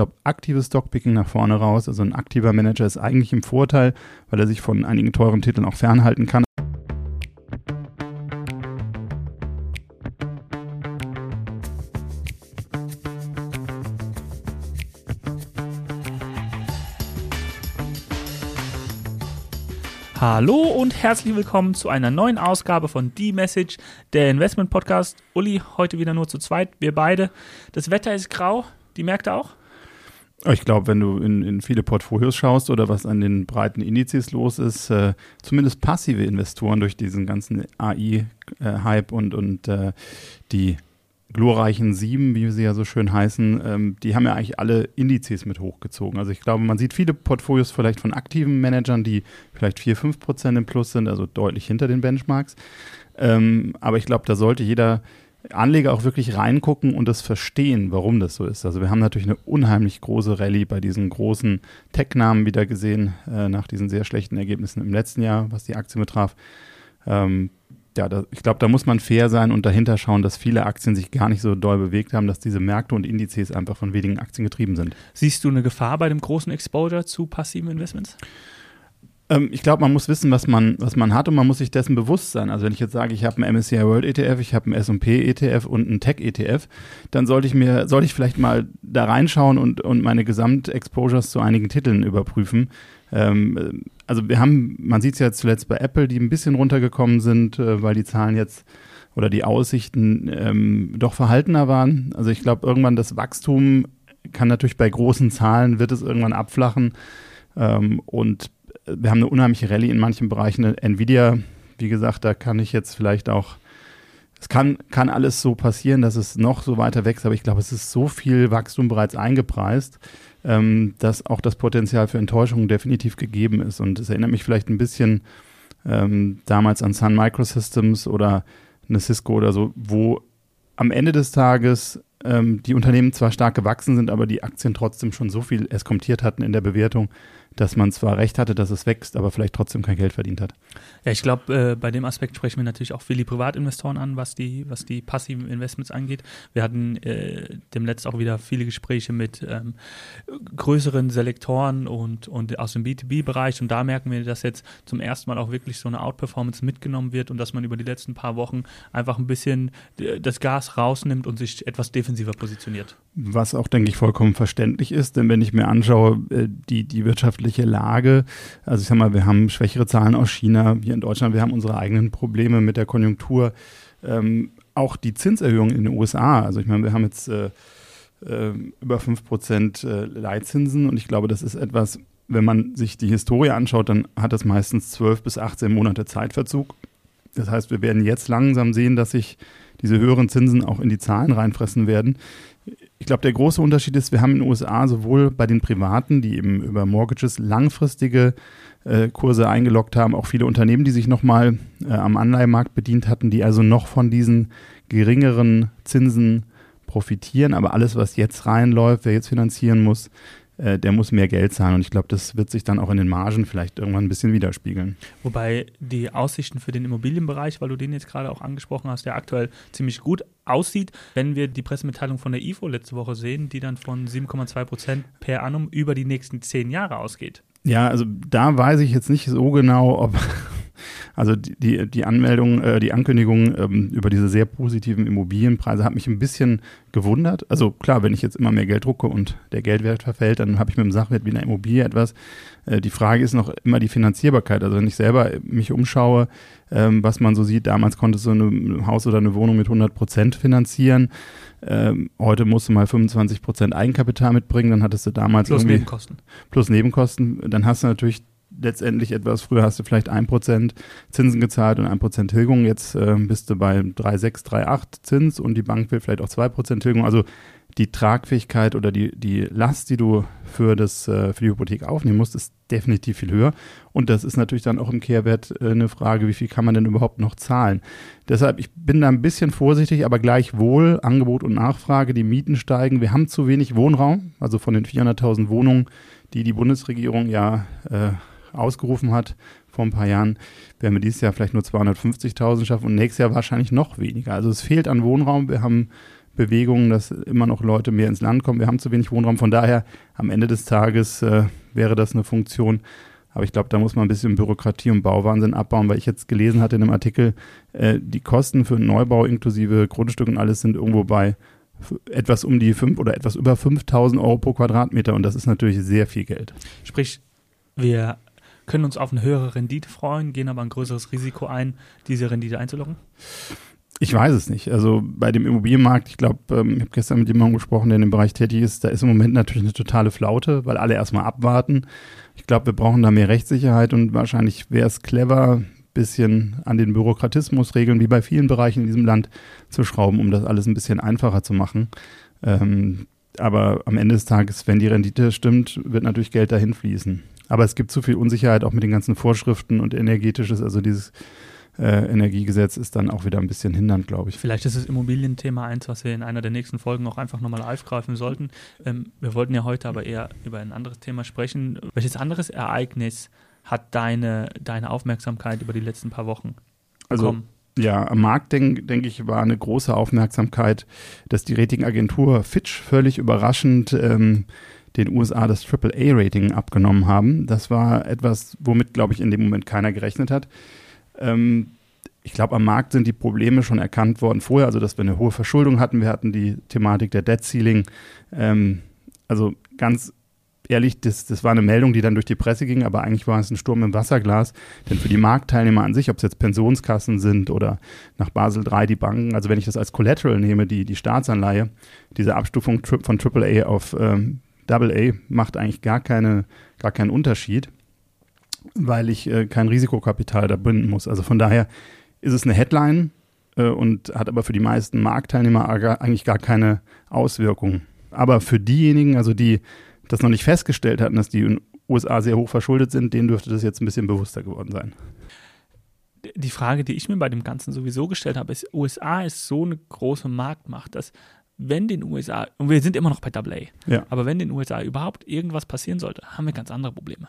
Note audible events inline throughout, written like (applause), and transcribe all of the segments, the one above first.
glaube, aktives Stockpicking nach vorne raus, also ein aktiver Manager ist eigentlich im Vorteil, weil er sich von einigen teuren Titeln auch fernhalten kann. Hallo und herzlich willkommen zu einer neuen Ausgabe von The Message, der Investment Podcast. Uli, heute wieder nur zu zweit, wir beide. Das Wetter ist grau, die Märkte auch? Ich glaube, wenn du in, in, viele Portfolios schaust oder was an den breiten Indizes los ist, äh, zumindest passive Investoren durch diesen ganzen AI-Hype äh, und, und äh, die glorreichen Sieben, wie sie ja so schön heißen, ähm, die haben ja eigentlich alle Indizes mit hochgezogen. Also ich glaube, man sieht viele Portfolios vielleicht von aktiven Managern, die vielleicht 4, 5 Prozent im Plus sind, also deutlich hinter den Benchmarks. Ähm, aber ich glaube, da sollte jeder Anleger auch wirklich reingucken und das verstehen, warum das so ist. Also wir haben natürlich eine unheimlich große Rallye bei diesen großen Tech-Namen wieder gesehen, äh, nach diesen sehr schlechten Ergebnissen im letzten Jahr, was die Aktien betraf. Ähm, ja, da, ich glaube, da muss man fair sein und dahinter schauen, dass viele Aktien sich gar nicht so doll bewegt haben, dass diese Märkte und Indizes einfach von wenigen Aktien getrieben sind. Siehst du eine Gefahr bei dem großen Exposure zu passiven Investments? Ähm, ich glaube, man muss wissen, was man, was man hat und man muss sich dessen bewusst sein. Also wenn ich jetzt sage, ich habe einen MSCI World ETF, ich habe einen S&P ETF und einen Tech ETF, dann sollte ich mir, sollte ich vielleicht mal da reinschauen und, und meine Gesamtexposures zu einigen Titeln überprüfen. Ähm, also wir haben, man sieht es ja zuletzt bei Apple, die ein bisschen runtergekommen sind, äh, weil die Zahlen jetzt oder die Aussichten ähm, doch verhaltener waren. Also ich glaube, irgendwann das Wachstum kann natürlich bei großen Zahlen, wird es irgendwann abflachen. Ähm, und wir haben eine unheimliche Rallye in manchen Bereichen. Nvidia, wie gesagt, da kann ich jetzt vielleicht auch, es kann, kann alles so passieren, dass es noch so weiter wächst, aber ich glaube, es ist so viel Wachstum bereits eingepreist ähm, dass auch das Potenzial für Enttäuschung definitiv gegeben ist. Und es erinnert mich vielleicht ein bisschen ähm, damals an Sun Microsystems oder eine Cisco oder so, wo am Ende des Tages ähm, die Unternehmen zwar stark gewachsen sind, aber die Aktien trotzdem schon so viel eskomtiert hatten in der Bewertung, dass man zwar recht hatte, dass es wächst, aber vielleicht trotzdem kein Geld verdient hat. Ja, ich glaube, äh, bei dem Aspekt sprechen wir natürlich auch viele Privatinvestoren an, was die, was die passiven Investments angeht. Wir hatten äh, demnächst auch wieder viele Gespräche mit ähm, größeren Selektoren und, und aus dem B2B-Bereich und da merken wir, dass jetzt zum ersten Mal auch wirklich so eine Outperformance mitgenommen wird und dass man über die letzten paar Wochen einfach ein bisschen äh, das Gas rausnimmt und sich etwas defensiver positioniert. Was auch, denke ich, vollkommen verständlich ist, denn wenn ich mir anschaue, äh, die, die wirtschaftliche Lage, also ich sag mal, wir haben schwächere Zahlen aus China, wir in Deutschland, wir haben unsere eigenen Probleme mit der Konjunktur, ähm, auch die Zinserhöhung in den USA, also ich meine, wir haben jetzt äh, äh, über 5% äh, Leitzinsen und ich glaube, das ist etwas, wenn man sich die Historie anschaut, dann hat das meistens 12 bis 18 Monate Zeitverzug. Das heißt, wir werden jetzt langsam sehen, dass sich diese höheren Zinsen auch in die Zahlen reinfressen werden. Ich glaube, der große Unterschied ist, wir haben in den USA sowohl bei den Privaten, die eben über Mortgages langfristige äh, Kurse eingeloggt haben, auch viele Unternehmen, die sich nochmal äh, am Anleihemarkt bedient hatten, die also noch von diesen geringeren Zinsen profitieren. Aber alles, was jetzt reinläuft, wer jetzt finanzieren muss, äh, der muss mehr Geld zahlen. Und ich glaube, das wird sich dann auch in den Margen vielleicht irgendwann ein bisschen widerspiegeln. Wobei die Aussichten für den Immobilienbereich, weil du den jetzt gerade auch angesprochen hast, ja aktuell ziemlich gut aussieht. Wenn wir die Pressemitteilung von der IFO letzte Woche sehen, die dann von 7,2 Prozent per annum über die nächsten zehn Jahre ausgeht. Ja, also da weiß ich jetzt nicht so genau, ob also die, die Anmeldung, äh, die Ankündigung ähm, über diese sehr positiven Immobilienpreise hat mich ein bisschen gewundert. Also klar, wenn ich jetzt immer mehr Geld drucke und der Geldwert verfällt, dann habe ich mit dem Sachwert wie einer Immobilie etwas. Äh, die Frage ist noch immer die Finanzierbarkeit. Also wenn ich selber mich umschaue, ähm, was man so sieht, damals konntest du ein Haus oder eine Wohnung mit 100 Prozent finanzieren. Ähm, heute musst du mal 25 Prozent Eigenkapital mitbringen, dann hattest du damals plus Nebenkosten. Plus Nebenkosten. Dann hast du natürlich letztendlich etwas, früher hast du vielleicht 1% Zinsen gezahlt und 1% Tilgung, jetzt äh, bist du bei 3,6, 3,8 Zins und die Bank will vielleicht auch 2% Tilgung. Also die Tragfähigkeit oder die, die Last, die du für, das, äh, für die Hypothek aufnehmen musst, ist definitiv viel höher. Und das ist natürlich dann auch im Kehrwert äh, eine Frage, wie viel kann man denn überhaupt noch zahlen. Deshalb, ich bin da ein bisschen vorsichtig, aber gleichwohl Angebot und Nachfrage, die Mieten steigen. Wir haben zu wenig Wohnraum, also von den 400.000 Wohnungen, die die Bundesregierung ja äh, ausgerufen hat vor ein paar Jahren, werden wir dieses Jahr vielleicht nur 250.000 schaffen und nächstes Jahr wahrscheinlich noch weniger. Also es fehlt an Wohnraum. Wir haben Bewegungen, dass immer noch Leute mehr ins Land kommen. Wir haben zu wenig Wohnraum. Von daher, am Ende des Tages äh, wäre das eine Funktion. Aber ich glaube, da muss man ein bisschen Bürokratie und Bauwahnsinn abbauen, weil ich jetzt gelesen hatte in einem Artikel, äh, die Kosten für einen Neubau inklusive Grundstück und alles sind irgendwo bei etwas um die fünf oder etwas über 5000 Euro pro Quadratmeter und das ist natürlich sehr viel Geld. Sprich, wir können uns auf eine höhere Rendite freuen, gehen aber ein größeres Risiko ein, diese Rendite einzuloggen? Ich weiß es nicht. Also bei dem Immobilienmarkt, ich glaube, ähm, ich habe gestern mit jemandem gesprochen, der in dem Bereich tätig ist, da ist im Moment natürlich eine totale Flaute, weil alle erstmal abwarten. Ich glaube, wir brauchen da mehr Rechtssicherheit und wahrscheinlich wäre es clever, bisschen an den Bürokratismusregeln, wie bei vielen Bereichen in diesem Land, zu schrauben, um das alles ein bisschen einfacher zu machen. Ähm, aber am Ende des Tages, wenn die Rendite stimmt, wird natürlich Geld dahin fließen. Aber es gibt zu viel Unsicherheit auch mit den ganzen Vorschriften und energetisches, also dieses äh, Energiegesetz ist dann auch wieder ein bisschen hindernd, glaube ich. Vielleicht ist das Immobilienthema eins, was wir in einer der nächsten Folgen auch einfach nochmal aufgreifen sollten. Ähm, wir wollten ja heute aber eher über ein anderes Thema sprechen. Welches anderes Ereignis hat deine, deine Aufmerksamkeit über die letzten paar Wochen also, bekommen? Also, ja, am Markt, denke denk ich, war eine große Aufmerksamkeit, dass die Ratingagentur Fitch völlig überraschend ähm, den USA das AAA-Rating abgenommen haben. Das war etwas, womit, glaube ich, in dem Moment keiner gerechnet hat. Ähm, ich glaube, am Markt sind die Probleme schon erkannt worden vorher, also dass wir eine hohe Verschuldung hatten. Wir hatten die Thematik der Debt Ceiling. Ähm, also ganz ehrlich, das, das war eine Meldung, die dann durch die Presse ging, aber eigentlich war es ein Sturm im Wasserglas. Denn für die Marktteilnehmer an sich, ob es jetzt Pensionskassen sind oder nach Basel III die Banken, also wenn ich das als Collateral nehme, die, die Staatsanleihe, diese Abstufung von AAA auf ähm, AA macht eigentlich gar, keine, gar keinen Unterschied, weil ich äh, kein Risikokapital da binden muss. Also von daher ist es eine Headline äh, und hat aber für die meisten Marktteilnehmer eigentlich gar keine Auswirkungen. Aber für diejenigen, also die das noch nicht festgestellt hatten, dass die USA sehr hoch verschuldet sind, denen dürfte das jetzt ein bisschen bewusster geworden sein. Die Frage, die ich mir bei dem Ganzen sowieso gestellt habe, ist, USA ist so eine große Marktmacht, dass wenn den USA, und wir sind immer noch bei AA, ja. aber wenn den USA überhaupt irgendwas passieren sollte, haben wir ganz andere Probleme.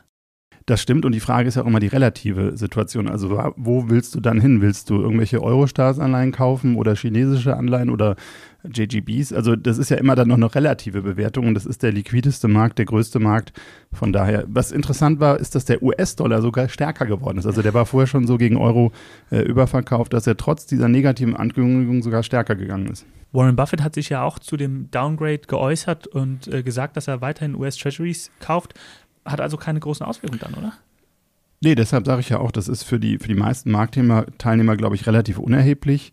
Das stimmt und die Frage ist ja auch immer die relative Situation. Also wo willst du dann hin? Willst du irgendwelche Euro-Staatsanleihen kaufen oder chinesische Anleihen oder JGBs? Also das ist ja immer dann noch eine relative Bewertung und das ist der liquideste Markt, der größte Markt. Von daher, was interessant war, ist, dass der US-Dollar sogar stärker geworden ist. Also der war vorher schon so gegen Euro äh, überverkauft, dass er trotz dieser negativen Ankündigung sogar stärker gegangen ist. Warren Buffett hat sich ja auch zu dem Downgrade geäußert und äh, gesagt, dass er weiterhin US-Treasuries kauft. Hat also keine großen Auswirkungen dann, oder? Nee, deshalb sage ich ja auch, das ist für die, für die meisten Marktteilnehmer, glaube ich, relativ unerheblich.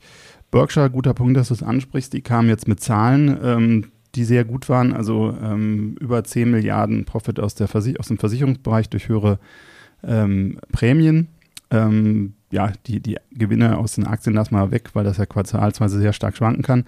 Berkshire, guter Punkt, dass du es ansprichst, die kamen jetzt mit Zahlen, ähm, die sehr gut waren, also ähm, über 10 Milliarden Profit aus, der aus dem Versicherungsbereich durch höhere ähm, Prämien. Ähm, ja, die, die Gewinne aus den Aktien lassen wir weg, weil das ja quartalsweise sehr stark schwanken kann.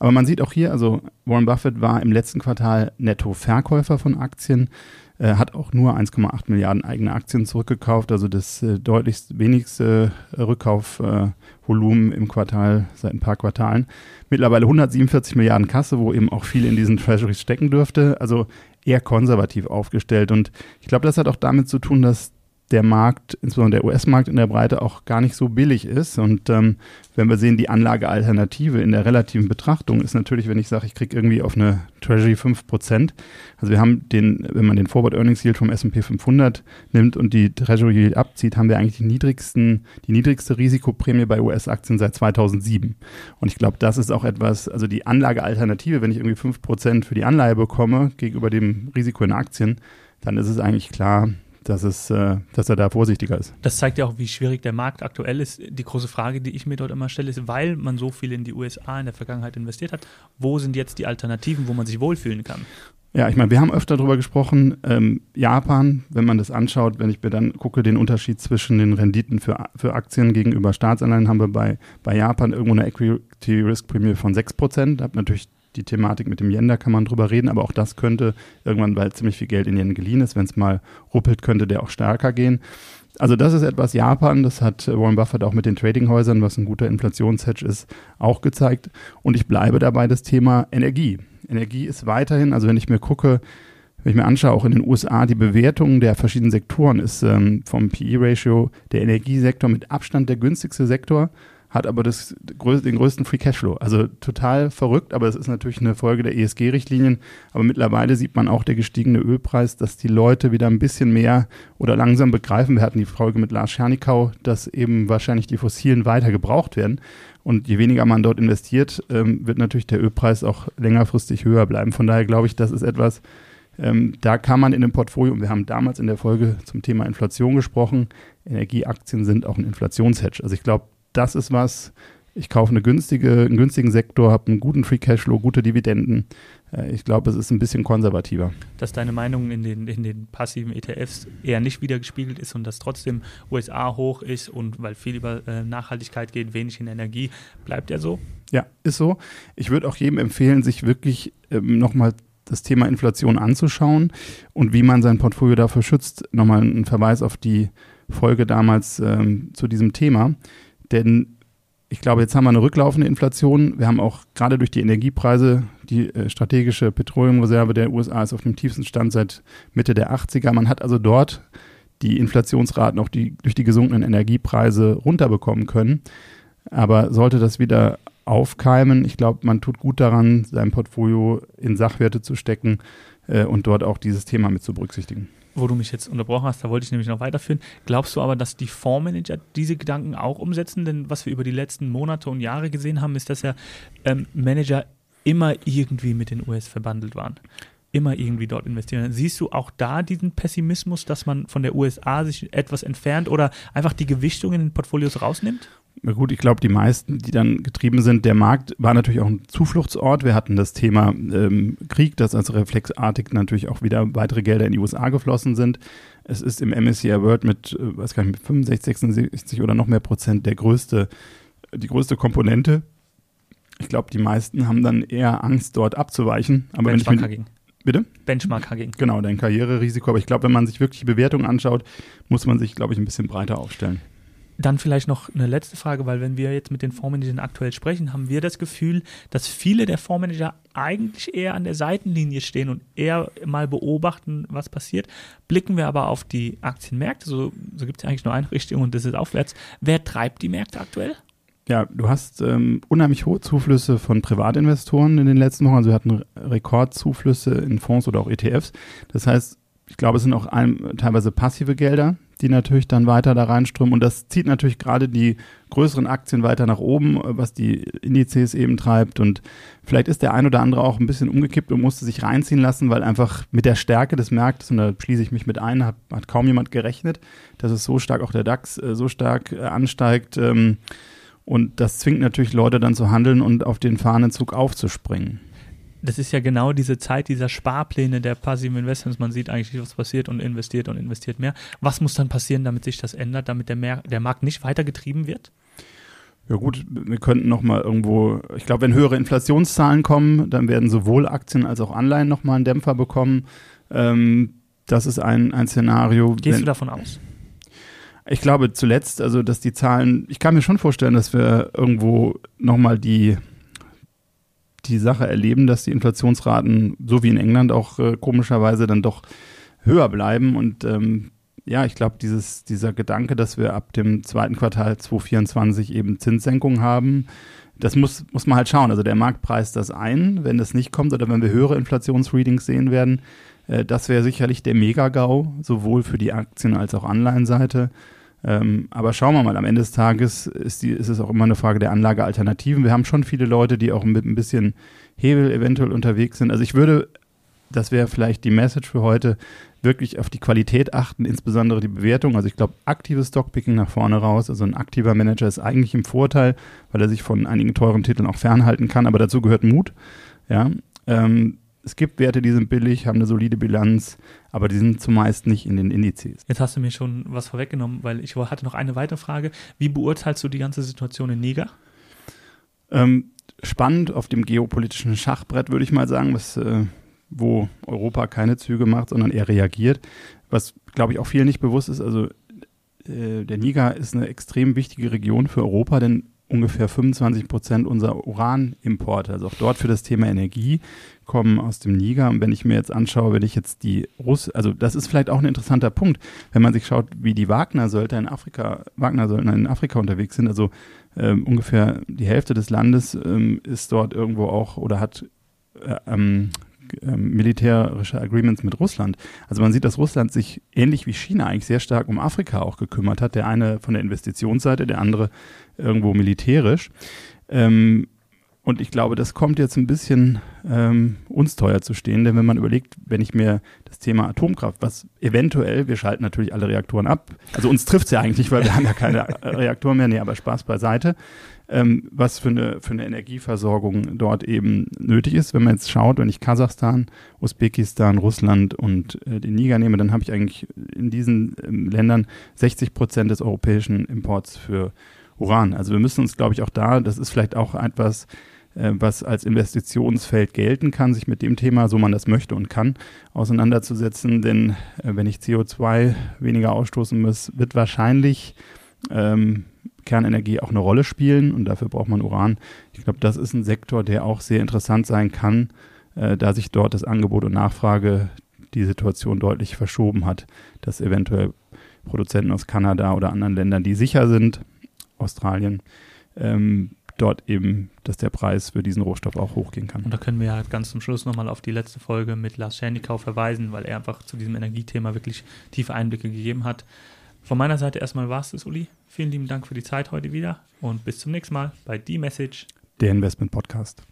Aber man sieht auch hier, also Warren Buffett war im letzten Quartal Netto-Verkäufer von Aktien, äh, hat auch nur 1,8 Milliarden eigene Aktien zurückgekauft, also das äh, deutlich wenigste Rückkaufvolumen äh, im Quartal seit ein paar Quartalen. Mittlerweile 147 Milliarden Kasse, wo eben auch viel in diesen Treasuries stecken dürfte. Also eher konservativ aufgestellt. Und ich glaube, das hat auch damit zu tun, dass der Markt, insbesondere der US-Markt in der Breite, auch gar nicht so billig ist. Und ähm, wenn wir sehen, die Anlagealternative in der relativen Betrachtung ist natürlich, wenn ich sage, ich kriege irgendwie auf eine Treasury 5%. Also wir haben den, wenn man den Forward Earnings Yield vom S&P 500 nimmt und die Treasury Yield abzieht, haben wir eigentlich die niedrigsten, die niedrigste Risikoprämie bei US-Aktien seit 2007. Und ich glaube, das ist auch etwas, also die Anlagealternative, wenn ich irgendwie 5% für die Anleihe bekomme gegenüber dem Risiko in Aktien, dann ist es eigentlich klar, dass, es, äh, dass er da vorsichtiger ist. Das zeigt ja auch, wie schwierig der Markt aktuell ist. Die große Frage, die ich mir dort immer stelle, ist, weil man so viel in die USA in der Vergangenheit investiert hat, wo sind jetzt die Alternativen, wo man sich wohlfühlen kann? Ja, ich meine, wir haben öfter darüber gesprochen. Ähm, Japan, wenn man das anschaut, wenn ich mir dann gucke, den Unterschied zwischen den Renditen für, für Aktien gegenüber Staatsanleihen, haben wir bei, bei Japan irgendwo eine Equity Risk Prämie von 6%. Da hat natürlich die Thematik mit dem Yen, da kann man drüber reden, aber auch das könnte irgendwann, weil ziemlich viel Geld in Yen geliehen ist, wenn es mal ruppelt, könnte der auch stärker gehen. Also das ist etwas Japan, das hat Warren Buffett auch mit den Tradinghäusern, was ein guter Inflationshedge ist, auch gezeigt. Und ich bleibe dabei das Thema Energie. Energie ist weiterhin, also wenn ich mir gucke, wenn ich mir anschaue, auch in den USA, die Bewertung der verschiedenen Sektoren ist ähm, vom PE-Ratio der Energiesektor mit Abstand der günstigste Sektor hat aber das, den größten Free Cashflow. Also total verrückt, aber es ist natürlich eine Folge der ESG-Richtlinien. Aber mittlerweile sieht man auch der gestiegene Ölpreis, dass die Leute wieder ein bisschen mehr oder langsam begreifen. Wir hatten die Folge mit Lars Schernikau, dass eben wahrscheinlich die Fossilen weiter gebraucht werden. Und je weniger man dort investiert, ähm, wird natürlich der Ölpreis auch längerfristig höher bleiben. Von daher glaube ich, das ist etwas, ähm, da kann man in dem Portfolio, und wir haben damals in der Folge zum Thema Inflation gesprochen, Energieaktien sind auch ein Inflationshedge. Also ich glaube, das ist was, ich kaufe eine günstige, einen günstigen Sektor, habe einen guten Free Cashflow, gute Dividenden. Äh, ich glaube, es ist ein bisschen konservativer. Dass deine Meinung in den, in den passiven ETFs eher nicht wiedergespiegelt ist und dass trotzdem USA hoch ist und weil viel über äh, Nachhaltigkeit geht, wenig in Energie, bleibt ja so? Ja, ist so. Ich würde auch jedem empfehlen, sich wirklich ähm, nochmal das Thema Inflation anzuschauen und wie man sein Portfolio dafür schützt. Nochmal ein Verweis auf die Folge damals ähm, zu diesem Thema. Denn ich glaube, jetzt haben wir eine rücklaufende Inflation. Wir haben auch gerade durch die Energiepreise die äh, strategische Petroleumreserve der USA ist auf dem tiefsten Stand seit Mitte der 80er. Man hat also dort die Inflationsraten auch die, durch die gesunkenen Energiepreise runterbekommen können. Aber sollte das wieder aufkeimen, ich glaube, man tut gut daran, sein Portfolio in Sachwerte zu stecken äh, und dort auch dieses Thema mit zu berücksichtigen wo du mich jetzt unterbrochen hast, da wollte ich nämlich noch weiterführen. Glaubst du aber, dass die Fondsmanager diese Gedanken auch umsetzen? Denn was wir über die letzten Monate und Jahre gesehen haben, ist, dass ja ähm, Manager immer irgendwie mit den US verbandelt waren. Immer irgendwie dort investieren. Siehst du auch da diesen Pessimismus, dass man von der USA sich etwas entfernt oder einfach die Gewichtung in den Portfolios rausnimmt? Na gut, ich glaube, die meisten, die dann getrieben sind, der Markt war natürlich auch ein Zufluchtsort. Wir hatten das Thema ähm, Krieg, dass also reflexartig natürlich auch wieder weitere Gelder in die USA geflossen sind. Es ist im MSCI World mit, äh, weiß gar nicht, mit 65, 66 oder noch mehr Prozent der größte, die größte Komponente. Ich glaube, die meisten haben dann eher Angst, dort abzuweichen. Aber Benchmark wenn ich mit, Bitte? Benchmark Hugging. Genau, dein Karriererisiko. Aber ich glaube, wenn man sich wirklich die Bewertung anschaut, muss man sich, glaube ich, ein bisschen breiter aufstellen. Dann vielleicht noch eine letzte Frage, weil wenn wir jetzt mit den Fondsmanagern aktuell sprechen, haben wir das Gefühl, dass viele der Fondsmanager eigentlich eher an der Seitenlinie stehen und eher mal beobachten, was passiert. Blicken wir aber auf die Aktienmärkte, so, so gibt es eigentlich nur eine Richtung und das ist aufwärts. Wer treibt die Märkte aktuell? Ja, du hast ähm, unheimlich hohe Zuflüsse von Privatinvestoren in den letzten Wochen. Also wir hatten Rekordzuflüsse in Fonds oder auch ETFs. Das heißt, ich glaube, es sind auch ein, teilweise passive Gelder, die natürlich dann weiter da reinströmen. Und das zieht natürlich gerade die größeren Aktien weiter nach oben, was die Indizes eben treibt. Und vielleicht ist der ein oder andere auch ein bisschen umgekippt und musste sich reinziehen lassen, weil einfach mit der Stärke des Marktes, und da schließe ich mich mit ein, hat, hat kaum jemand gerechnet, dass es so stark auch der DAX äh, so stark äh, ansteigt. Ähm, und das zwingt natürlich Leute dann zu handeln und auf den Fahnenzug aufzuspringen das ist ja genau diese Zeit dieser Sparpläne der passiven Investments. Man sieht eigentlich, was passiert und investiert und investiert mehr. Was muss dann passieren, damit sich das ändert, damit der, mehr, der Markt nicht weiter getrieben wird? Ja gut, wir könnten noch mal irgendwo, ich glaube, wenn höhere Inflationszahlen kommen, dann werden sowohl Aktien als auch Anleihen noch mal einen Dämpfer bekommen. Ähm, das ist ein, ein Szenario. Gehst wenn, du davon aus? Ich glaube zuletzt, also dass die Zahlen, ich kann mir schon vorstellen, dass wir irgendwo noch mal die die Sache erleben, dass die Inflationsraten, so wie in England auch äh, komischerweise, dann doch höher bleiben. Und ähm, ja, ich glaube, dieser Gedanke, dass wir ab dem zweiten Quartal 2024 eben Zinssenkungen haben, das muss, muss man halt schauen. Also der Markt preist das ein, wenn das nicht kommt oder wenn wir höhere Inflationsreadings sehen werden. Äh, das wäre sicherlich der Mega-GAU, sowohl für die Aktien- als auch Anleihenseite. Ähm, aber schauen wir mal, am Ende des Tages ist, die, ist es auch immer eine Frage der Anlagealternativen. Wir haben schon viele Leute, die auch mit ein bisschen Hebel eventuell unterwegs sind. Also ich würde, das wäre vielleicht die Message für heute, wirklich auf die Qualität achten, insbesondere die Bewertung. Also ich glaube, aktives Stockpicking nach vorne raus, also ein aktiver Manager ist eigentlich im Vorteil, weil er sich von einigen teuren Titeln auch fernhalten kann, aber dazu gehört Mut. Ja, ähm, es gibt Werte, die sind billig, haben eine solide Bilanz, aber die sind zumeist nicht in den Indizes. Jetzt hast du mir schon was vorweggenommen, weil ich hatte noch eine weitere Frage. Wie beurteilst du die ganze Situation in Niger? Ähm, spannend auf dem geopolitischen Schachbrett, würde ich mal sagen, was, äh, wo Europa keine Züge macht, sondern eher reagiert. Was, glaube ich, auch vielen nicht bewusst ist, also äh, der Niger ist eine extrem wichtige Region für Europa, denn ungefähr 25 Prozent unserer Uranimporte, also auch dort für das Thema Energie, kommen aus dem Niger. Und wenn ich mir jetzt anschaue, wenn ich jetzt die Russ, also das ist vielleicht auch ein interessanter Punkt, wenn man sich schaut, wie die Wagner-Söldner in Afrika, Wagner-Söldner in Afrika unterwegs sind, also ähm, ungefähr die Hälfte des Landes ähm, ist dort irgendwo auch oder hat äh, ähm, ähm, militärische Agreements mit Russland. Also man sieht, dass Russland sich ähnlich wie China eigentlich sehr stark um Afrika auch gekümmert hat. Der eine von der Investitionsseite, der andere irgendwo militärisch. Ähm, und ich glaube, das kommt jetzt ein bisschen ähm, uns teuer zu stehen, denn wenn man überlegt, wenn ich mir das Thema Atomkraft, was eventuell, wir schalten natürlich alle Reaktoren ab, also uns trifft es ja eigentlich, weil wir haben ja keine (laughs) Reaktoren mehr, nee, aber Spaß beiseite, ähm, was für eine, für eine Energieversorgung dort eben nötig ist. Wenn man jetzt schaut, wenn ich Kasachstan, Usbekistan, Russland und äh, den Niger nehme, dann habe ich eigentlich in diesen ähm, Ländern 60 Prozent des europäischen Imports für Uran. Also wir müssen uns, glaube ich, auch da, das ist vielleicht auch etwas, äh, was als Investitionsfeld gelten kann, sich mit dem Thema, so man das möchte und kann, auseinanderzusetzen. Denn äh, wenn ich CO2 weniger ausstoßen muss, wird wahrscheinlich ähm, Kernenergie auch eine Rolle spielen und dafür braucht man Uran. Ich glaube, das ist ein Sektor, der auch sehr interessant sein kann, äh, da sich dort das Angebot und Nachfrage die Situation deutlich verschoben hat, dass eventuell Produzenten aus Kanada oder anderen Ländern, die sicher sind, Australien, ähm, dort eben, dass der Preis für diesen Rohstoff auch hochgehen kann. Und da können wir ja ganz zum Schluss nochmal auf die letzte Folge mit Lars Schernikau verweisen, weil er einfach zu diesem Energiethema wirklich tiefe Einblicke gegeben hat. Von meiner Seite erstmal war es das, Uli. Vielen lieben Dank für die Zeit heute wieder und bis zum nächsten Mal bei The Message, der Investment Podcast.